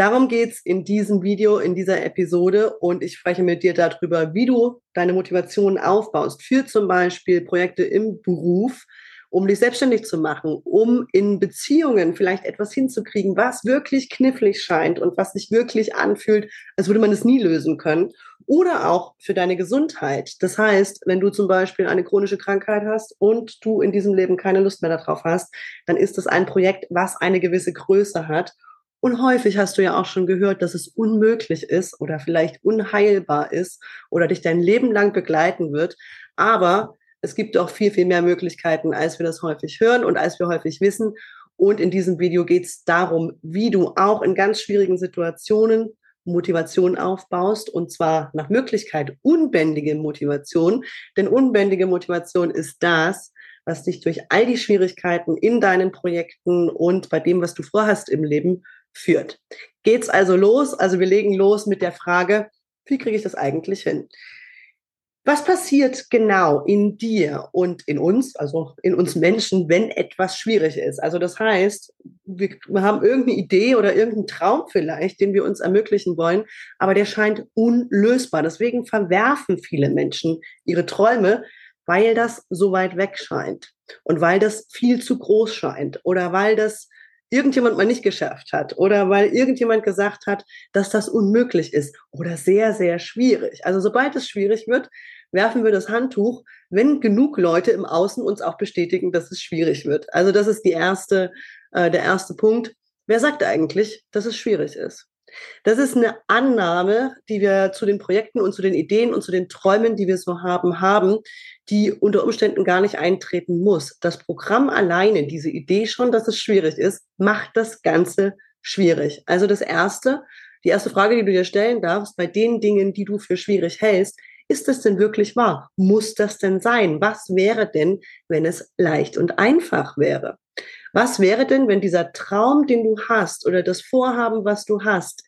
Darum geht's in diesem Video, in dieser Episode und ich spreche mit dir darüber, wie du deine Motivation aufbaust für zum Beispiel Projekte im Beruf, um dich selbstständig zu machen, um in Beziehungen vielleicht etwas hinzukriegen, was wirklich knifflig scheint und was sich wirklich anfühlt, als würde man es nie lösen können. Oder auch für deine Gesundheit. Das heißt, wenn du zum Beispiel eine chronische Krankheit hast und du in diesem Leben keine Lust mehr darauf hast, dann ist das ein Projekt, was eine gewisse Größe hat. Und häufig hast du ja auch schon gehört, dass es unmöglich ist oder vielleicht unheilbar ist oder dich dein Leben lang begleiten wird. Aber es gibt auch viel, viel mehr Möglichkeiten, als wir das häufig hören und als wir häufig wissen. Und in diesem Video geht es darum, wie du auch in ganz schwierigen Situationen Motivation aufbaust und zwar nach Möglichkeit unbändige Motivation. Denn unbändige Motivation ist das, was dich durch all die Schwierigkeiten in deinen Projekten und bei dem, was du vorhast im Leben, führt. Geht's also los? Also wir legen los mit der Frage, wie kriege ich das eigentlich hin? Was passiert genau in dir und in uns, also in uns Menschen, wenn etwas schwierig ist? Also das heißt, wir, haben irgendeine Idee oder irgendeinen Traum vielleicht, den wir uns ermöglichen wollen, aber der scheint unlösbar. Deswegen verwerfen viele Menschen ihre Träume, weil das so weit weg scheint und weil das viel zu groß scheint oder weil das irgendjemand mal nicht geschafft hat oder weil irgendjemand gesagt hat, dass das unmöglich ist oder sehr, sehr schwierig. Also sobald es schwierig wird, werfen wir das Handtuch, wenn genug Leute im Außen uns auch bestätigen, dass es schwierig wird. Also das ist die erste, äh, der erste Punkt. Wer sagt eigentlich, dass es schwierig ist? Das ist eine Annahme, die wir zu den Projekten und zu den Ideen und zu den Träumen, die wir so haben, haben, die unter Umständen gar nicht eintreten muss. Das Programm alleine, diese Idee schon, dass es schwierig ist, macht das Ganze schwierig. Also das erste, die erste Frage, die du dir stellen darfst, bei den Dingen, die du für schwierig hältst, ist das denn wirklich wahr? Muss das denn sein? Was wäre denn, wenn es leicht und einfach wäre? Was wäre denn, wenn dieser Traum, den du hast oder das Vorhaben, was du hast,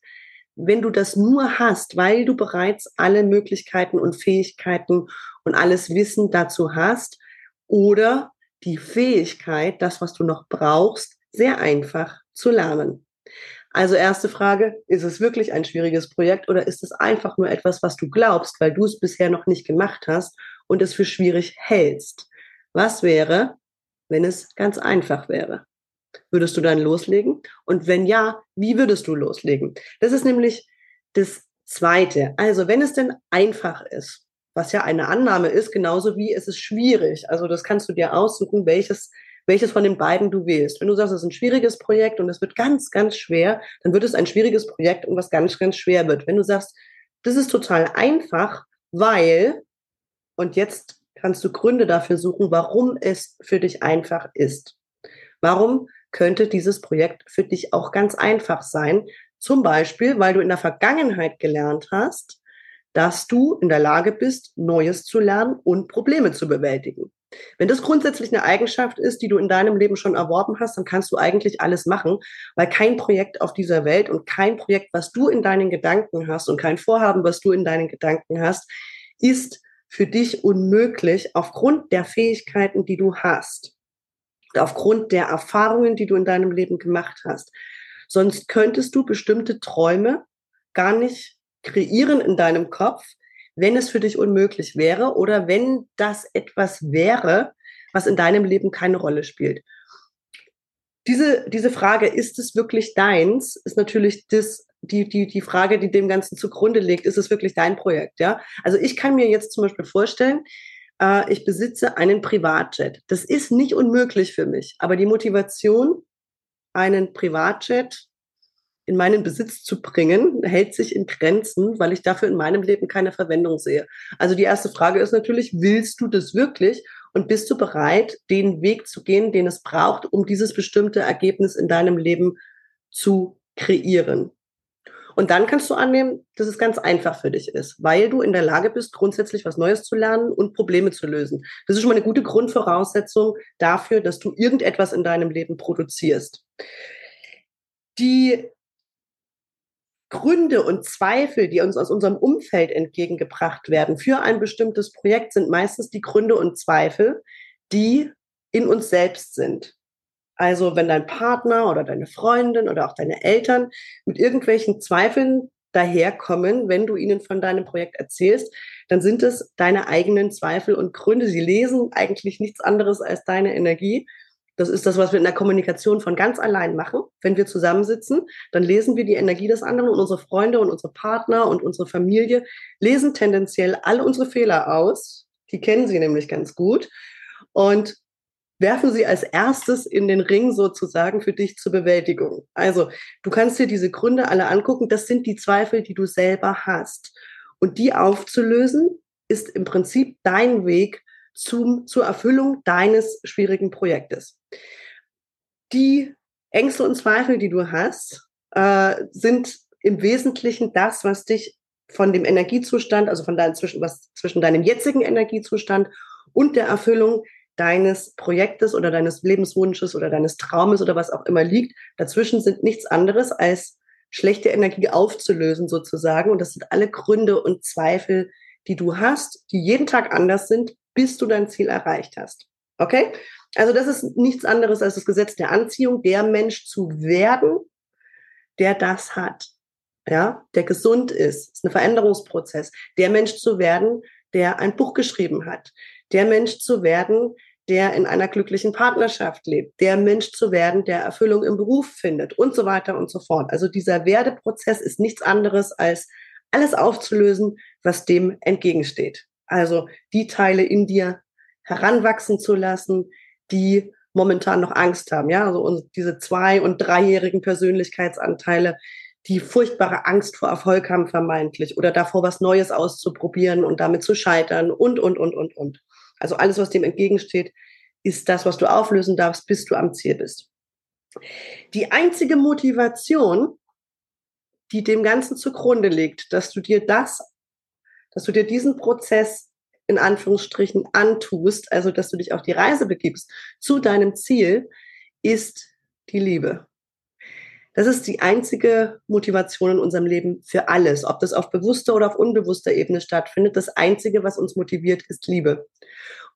wenn du das nur hast, weil du bereits alle Möglichkeiten und Fähigkeiten und alles Wissen dazu hast oder die Fähigkeit, das, was du noch brauchst, sehr einfach zu lernen. Also erste Frage, ist es wirklich ein schwieriges Projekt oder ist es einfach nur etwas, was du glaubst, weil du es bisher noch nicht gemacht hast und es für schwierig hältst? Was wäre, wenn es ganz einfach wäre? Würdest du dann loslegen? Und wenn ja, wie würdest du loslegen? Das ist nämlich das Zweite. Also wenn es denn einfach ist, was ja eine Annahme ist, genauso wie es ist schwierig. Also das kannst du dir aussuchen, welches welches von den beiden du wählst. Wenn du sagst, es ist ein schwieriges Projekt und es wird ganz, ganz schwer, dann wird es ein schwieriges Projekt und was ganz, ganz schwer wird. Wenn du sagst, das ist total einfach, weil, und jetzt kannst du Gründe dafür suchen, warum es für dich einfach ist. Warum könnte dieses Projekt für dich auch ganz einfach sein? Zum Beispiel, weil du in der Vergangenheit gelernt hast, dass du in der Lage bist, Neues zu lernen und Probleme zu bewältigen. Wenn das grundsätzlich eine Eigenschaft ist, die du in deinem Leben schon erworben hast, dann kannst du eigentlich alles machen, weil kein Projekt auf dieser Welt und kein Projekt, was du in deinen Gedanken hast und kein Vorhaben, was du in deinen Gedanken hast, ist für dich unmöglich aufgrund der Fähigkeiten, die du hast, aufgrund der Erfahrungen, die du in deinem Leben gemacht hast. Sonst könntest du bestimmte Träume gar nicht kreieren in deinem Kopf, wenn es für dich unmöglich wäre oder wenn das etwas wäre, was in deinem Leben keine Rolle spielt. Diese, diese Frage, ist es wirklich deins, ist natürlich das, die, die, die Frage, die dem Ganzen zugrunde liegt, ist es wirklich dein Projekt, ja? Also ich kann mir jetzt zum Beispiel vorstellen, äh, ich besitze einen Privatjet. Das ist nicht unmöglich für mich, aber die Motivation, einen Privatjet in meinen Besitz zu bringen, hält sich in Grenzen, weil ich dafür in meinem Leben keine Verwendung sehe. Also die erste Frage ist natürlich, willst du das wirklich? Und bist du bereit, den Weg zu gehen, den es braucht, um dieses bestimmte Ergebnis in deinem Leben zu kreieren? Und dann kannst du annehmen, dass es ganz einfach für dich ist, weil du in der Lage bist, grundsätzlich was Neues zu lernen und Probleme zu lösen. Das ist schon mal eine gute Grundvoraussetzung dafür, dass du irgendetwas in deinem Leben produzierst. Die Gründe und Zweifel, die uns aus unserem Umfeld entgegengebracht werden für ein bestimmtes Projekt, sind meistens die Gründe und Zweifel, die in uns selbst sind. Also wenn dein Partner oder deine Freundin oder auch deine Eltern mit irgendwelchen Zweifeln daherkommen, wenn du ihnen von deinem Projekt erzählst, dann sind es deine eigenen Zweifel und Gründe. Sie lesen eigentlich nichts anderes als deine Energie. Das ist das, was wir in der Kommunikation von ganz allein machen. Wenn wir zusammensitzen, dann lesen wir die Energie des anderen und unsere Freunde und unsere Partner und unsere Familie lesen tendenziell alle unsere Fehler aus. Die kennen sie nämlich ganz gut und werfen sie als erstes in den Ring sozusagen für dich zur Bewältigung. Also du kannst dir diese Gründe alle angucken. Das sind die Zweifel, die du selber hast. Und die aufzulösen, ist im Prinzip dein Weg zum, zur Erfüllung deines schwierigen Projektes. Die Ängste und Zweifel, die du hast, äh, sind im Wesentlichen das, was dich von dem Energiezustand, also von deinem zwischen, was zwischen deinem jetzigen Energiezustand und der Erfüllung deines Projektes oder deines Lebenswunsches oder deines Traumes oder was auch immer liegt. Dazwischen sind nichts anderes als schlechte Energie aufzulösen sozusagen. Und das sind alle Gründe und Zweifel, die du hast, die jeden Tag anders sind, bis du dein Ziel erreicht hast. Okay? Also das ist nichts anderes als das Gesetz der Anziehung, der Mensch zu werden, der das hat. Ja, der gesund ist. Ist ein Veränderungsprozess. Der Mensch zu werden, der ein Buch geschrieben hat. Der Mensch zu werden, der in einer glücklichen Partnerschaft lebt, der Mensch zu werden, der Erfüllung im Beruf findet und so weiter und so fort. Also dieser Werdeprozess ist nichts anderes als alles aufzulösen, was dem entgegensteht. Also die Teile in dir heranwachsen zu lassen, die momentan noch Angst haben. Ja, also diese zwei- und dreijährigen Persönlichkeitsanteile, die furchtbare Angst vor Erfolg haben vermeintlich oder davor, was Neues auszuprobieren und damit zu scheitern und, und, und, und, und. Also alles, was dem entgegensteht, ist das, was du auflösen darfst, bis du am Ziel bist. Die einzige Motivation, die dem Ganzen zugrunde liegt, dass du dir das, dass du dir diesen Prozess in Anführungsstrichen antust, also dass du dich auf die Reise begibst zu deinem Ziel, ist die Liebe. Das ist die einzige Motivation in unserem Leben für alles. Ob das auf bewusster oder auf unbewusster Ebene stattfindet, das Einzige, was uns motiviert, ist Liebe.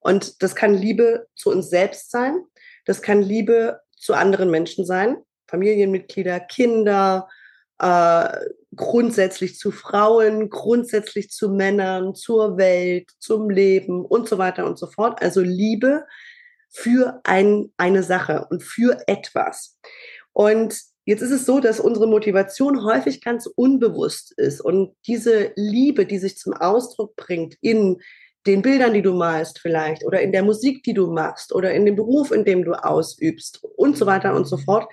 Und das kann Liebe zu uns selbst sein, das kann Liebe zu anderen Menschen sein, Familienmitglieder, Kinder, äh, grundsätzlich zu Frauen, grundsätzlich zu Männern, zur Welt, zum Leben und so weiter und so fort. Also Liebe für ein, eine Sache und für etwas. Und Jetzt ist es so, dass unsere Motivation häufig ganz unbewusst ist und diese Liebe, die sich zum Ausdruck bringt in den Bildern, die du malst vielleicht oder in der Musik, die du machst oder in dem Beruf, in dem du ausübst und so weiter und so fort,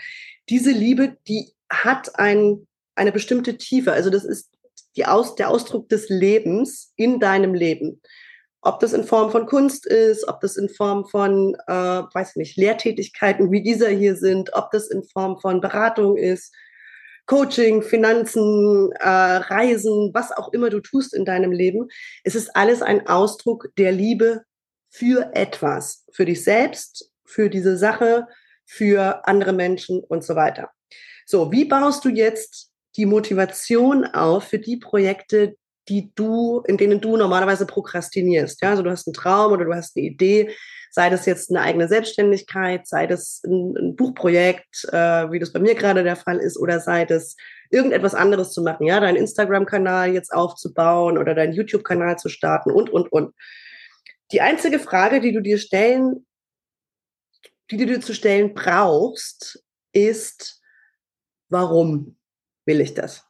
diese Liebe, die hat ein, eine bestimmte Tiefe. Also das ist die Aus, der Ausdruck des Lebens in deinem Leben. Ob das in Form von Kunst ist, ob das in Form von, äh, weiß ich nicht, Lehrtätigkeiten wie dieser hier sind, ob das in Form von Beratung ist, Coaching, Finanzen, äh, Reisen, was auch immer du tust in deinem Leben. Es ist alles ein Ausdruck der Liebe für etwas, für dich selbst, für diese Sache, für andere Menschen und so weiter. So, wie baust du jetzt die Motivation auf für die Projekte, die du, in denen du normalerweise prokrastinierst. Ja, also du hast einen Traum oder du hast eine Idee, sei das jetzt eine eigene Selbstständigkeit, sei das ein, ein Buchprojekt, äh, wie das bei mir gerade der Fall ist, oder sei das irgendetwas anderes zu machen, ja, deinen Instagram-Kanal jetzt aufzubauen oder deinen YouTube-Kanal zu starten und, und, und. Die einzige Frage, die du dir stellen, die du dir zu stellen brauchst, ist, warum will ich das?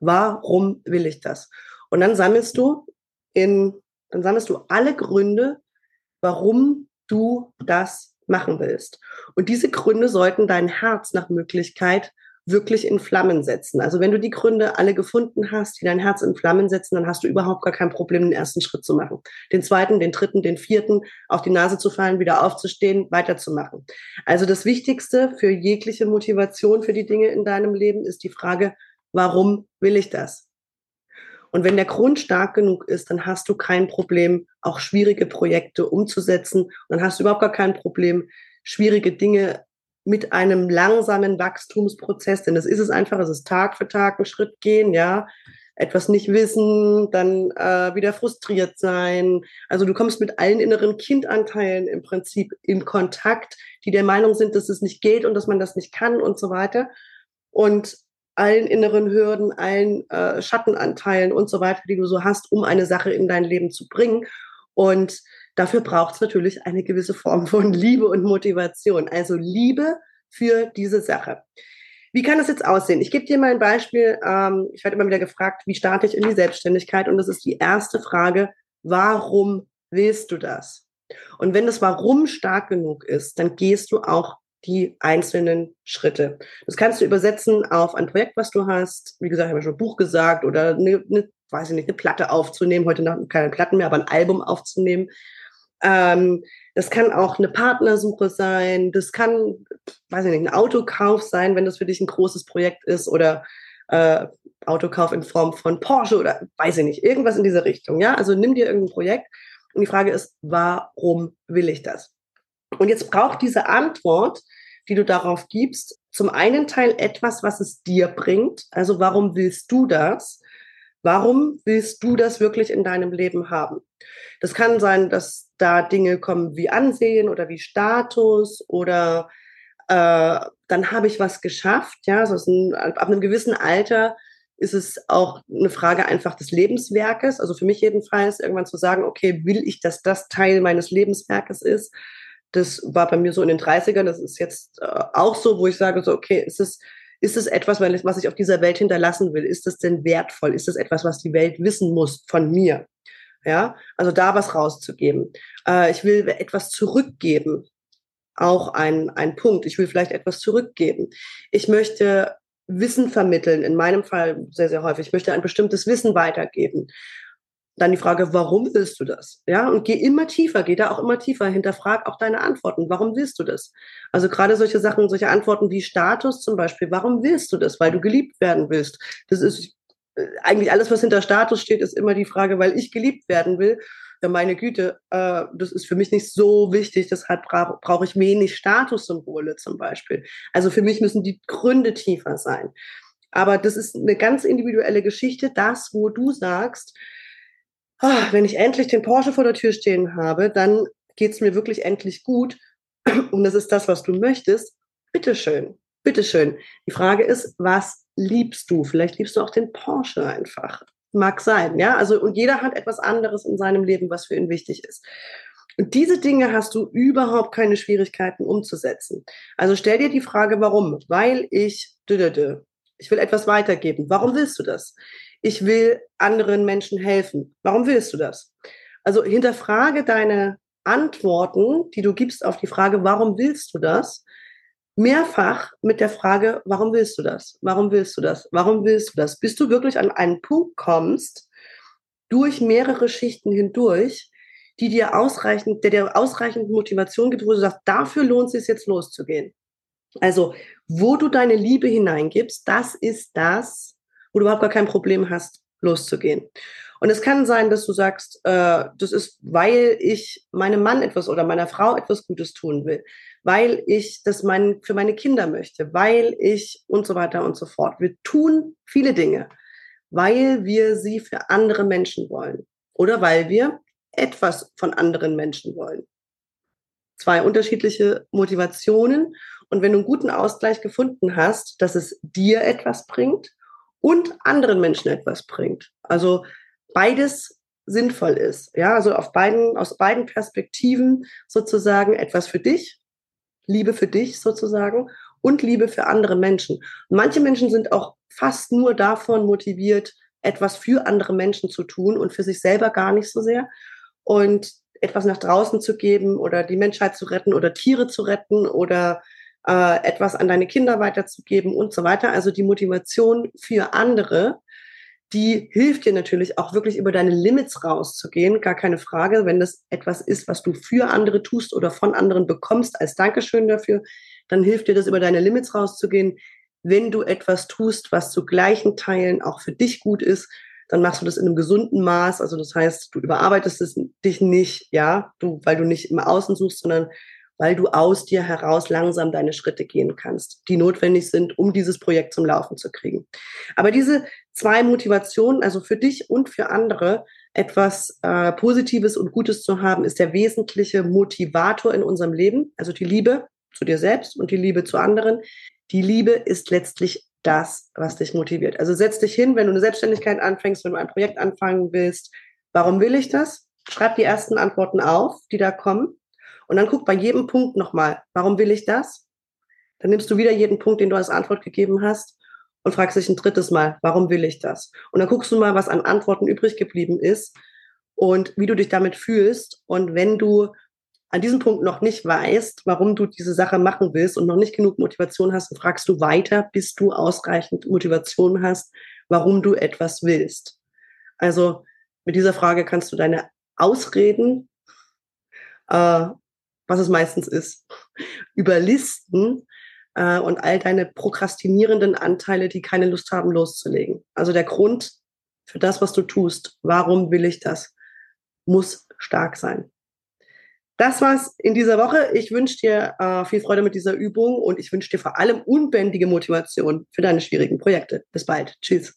Warum will ich das? Und dann sammelst du in, dann sammelst du alle Gründe, warum du das machen willst. Und diese Gründe sollten dein Herz nach Möglichkeit wirklich in Flammen setzen. Also wenn du die Gründe alle gefunden hast, die dein Herz in Flammen setzen, dann hast du überhaupt gar kein Problem, den ersten Schritt zu machen. Den zweiten, den dritten, den vierten, auf die Nase zu fallen, wieder aufzustehen, weiterzumachen. Also das Wichtigste für jegliche Motivation für die Dinge in deinem Leben ist die Frage, warum will ich das? Und wenn der Grund stark genug ist, dann hast du kein Problem, auch schwierige Projekte umzusetzen. Und dann hast du überhaupt gar kein Problem, schwierige Dinge mit einem langsamen Wachstumsprozess, denn das ist es einfach, es ist Tag für Tag ein Schritt gehen, ja. etwas nicht wissen, dann äh, wieder frustriert sein. Also du kommst mit allen inneren Kindanteilen im Prinzip in Kontakt, die der Meinung sind, dass es nicht geht und dass man das nicht kann und so weiter. Und allen inneren Hürden, allen äh, Schattenanteilen und so weiter, die du so hast, um eine Sache in dein Leben zu bringen. Und dafür braucht es natürlich eine gewisse Form von Liebe und Motivation. Also Liebe für diese Sache. Wie kann das jetzt aussehen? Ich gebe dir mal ein Beispiel. Ähm, ich werde immer wieder gefragt, wie starte ich in die Selbstständigkeit? Und das ist die erste Frage, warum willst du das? Und wenn das Warum stark genug ist, dann gehst du auch die einzelnen Schritte. Das kannst du übersetzen auf ein Projekt, was du hast. Wie gesagt, ich habe schon ein Buch gesagt oder eine, eine, weiß ich nicht, eine Platte aufzunehmen. Heute noch keine Platten mehr, aber ein Album aufzunehmen. Ähm, das kann auch eine Partnersuche sein. Das kann, weiß ich nicht, ein Autokauf sein, wenn das für dich ein großes Projekt ist oder äh, Autokauf in Form von Porsche oder weiß ich nicht, irgendwas in diese Richtung. Ja, also nimm dir irgendein Projekt und die Frage ist, warum will ich das? Und jetzt braucht diese Antwort, die du darauf gibst, zum einen Teil etwas, was es dir bringt. Also warum willst du das? Warum willst du das wirklich in deinem Leben haben? Das kann sein, dass da Dinge kommen wie Ansehen oder wie Status oder äh, dann habe ich was geschafft. Ja, also ein, ab einem gewissen Alter ist es auch eine Frage einfach des Lebenswerkes. Also für mich jedenfalls irgendwann zu sagen, okay, will ich, dass das Teil meines Lebenswerkes ist? Das war bei mir so in den 30ern, das ist jetzt äh, auch so, wo ich sage, so, okay, ist es, ist es etwas, was ich auf dieser Welt hinterlassen will? Ist es denn wertvoll? Ist es etwas, was die Welt wissen muss von mir? Ja, also da was rauszugeben. Äh, ich will etwas zurückgeben. Auch ein, ein Punkt. Ich will vielleicht etwas zurückgeben. Ich möchte Wissen vermitteln, in meinem Fall sehr, sehr häufig. Ich möchte ein bestimmtes Wissen weitergeben. Dann die Frage, warum willst du das? Ja, und geh immer tiefer, geh da auch immer tiefer, hinterfrag auch deine Antworten. Warum willst du das? Also gerade solche Sachen, solche Antworten wie Status zum Beispiel. Warum willst du das? Weil du geliebt werden willst. Das ist äh, eigentlich alles, was hinter Status steht, ist immer die Frage, weil ich geliebt werden will. Ja, meine Güte, äh, das ist für mich nicht so wichtig, deshalb bra brauche ich wenig Statussymbole zum Beispiel. Also für mich müssen die Gründe tiefer sein. Aber das ist eine ganz individuelle Geschichte, das, wo du sagst, wenn ich endlich den Porsche vor der Tür stehen habe, dann geht es mir wirklich endlich gut und das ist das, was du möchtest, bitteschön, bitteschön. Die Frage ist, was liebst du? Vielleicht liebst du auch den Porsche einfach. Mag sein, ja. Also, und jeder hat etwas anderes in seinem Leben, was für ihn wichtig ist. Und diese Dinge hast du überhaupt keine Schwierigkeiten umzusetzen. Also stell dir die Frage, warum? Weil ich, ich will etwas weitergeben. Warum willst du das? Ich will anderen Menschen helfen. Warum willst du das? Also hinterfrage deine Antworten, die du gibst auf die Frage, warum willst du das? Mehrfach mit der Frage, warum willst du das? Warum willst du das? Warum willst du das? Bis du wirklich an einen Punkt kommst, durch mehrere Schichten hindurch, die dir ausreichend, der dir ausreichend Motivation gibt, wo du sagst, dafür lohnt es jetzt loszugehen. Also, wo du deine Liebe hineingibst, das ist das, wo du überhaupt gar kein Problem hast, loszugehen. Und es kann sein, dass du sagst, äh, das ist, weil ich meinem Mann etwas oder meiner Frau etwas Gutes tun will, weil ich das mein, für meine Kinder möchte, weil ich und so weiter und so fort. Wir tun viele Dinge, weil wir sie für andere Menschen wollen oder weil wir etwas von anderen Menschen wollen. Zwei unterschiedliche Motivationen. Und wenn du einen guten Ausgleich gefunden hast, dass es dir etwas bringt und anderen Menschen etwas bringt. Also beides sinnvoll ist. Ja, also auf beiden, aus beiden Perspektiven sozusagen etwas für dich, Liebe für dich sozusagen und Liebe für andere Menschen. Und manche Menschen sind auch fast nur davon motiviert, etwas für andere Menschen zu tun und für sich selber gar nicht so sehr. Und etwas nach draußen zu geben oder die Menschheit zu retten oder Tiere zu retten oder äh, etwas an deine Kinder weiterzugeben und so weiter. Also die Motivation für andere, die hilft dir natürlich auch wirklich über deine Limits rauszugehen, gar keine Frage. Wenn das etwas ist, was du für andere tust oder von anderen bekommst als Dankeschön dafür, dann hilft dir das über deine Limits rauszugehen. Wenn du etwas tust, was zu gleichen Teilen auch für dich gut ist, dann machst du das in einem gesunden Maß. Also das heißt, du überarbeitest es dich nicht, ja, du, weil du nicht im Außen suchst, sondern weil du aus dir heraus langsam deine Schritte gehen kannst, die notwendig sind, um dieses Projekt zum Laufen zu kriegen. Aber diese zwei Motivationen, also für dich und für andere, etwas äh, Positives und Gutes zu haben, ist der wesentliche Motivator in unserem Leben, also die Liebe zu dir selbst und die Liebe zu anderen. Die Liebe ist letztlich das, was dich motiviert. Also setz dich hin, wenn du eine Selbstständigkeit anfängst, wenn du ein Projekt anfangen willst. Warum will ich das? Schreib die ersten Antworten auf, die da kommen. Und dann guck bei jedem Punkt nochmal, warum will ich das? Dann nimmst du wieder jeden Punkt, den du als Antwort gegeben hast und fragst dich ein drittes Mal, warum will ich das? Und dann guckst du mal, was an Antworten übrig geblieben ist und wie du dich damit fühlst. Und wenn du an diesem Punkt noch nicht weißt, warum du diese Sache machen willst und noch nicht genug Motivation hast, dann fragst du weiter, bis du ausreichend Motivation hast, warum du etwas willst. Also mit dieser Frage kannst du deine Ausreden, äh, was es meistens ist, überlisten äh, und all deine prokrastinierenden Anteile, die keine Lust haben, loszulegen. Also der Grund für das, was du tust, warum will ich das, muss stark sein. Das war's in dieser Woche. Ich wünsche dir äh, viel Freude mit dieser Übung und ich wünsche dir vor allem unbändige Motivation für deine schwierigen Projekte. Bis bald. Tschüss.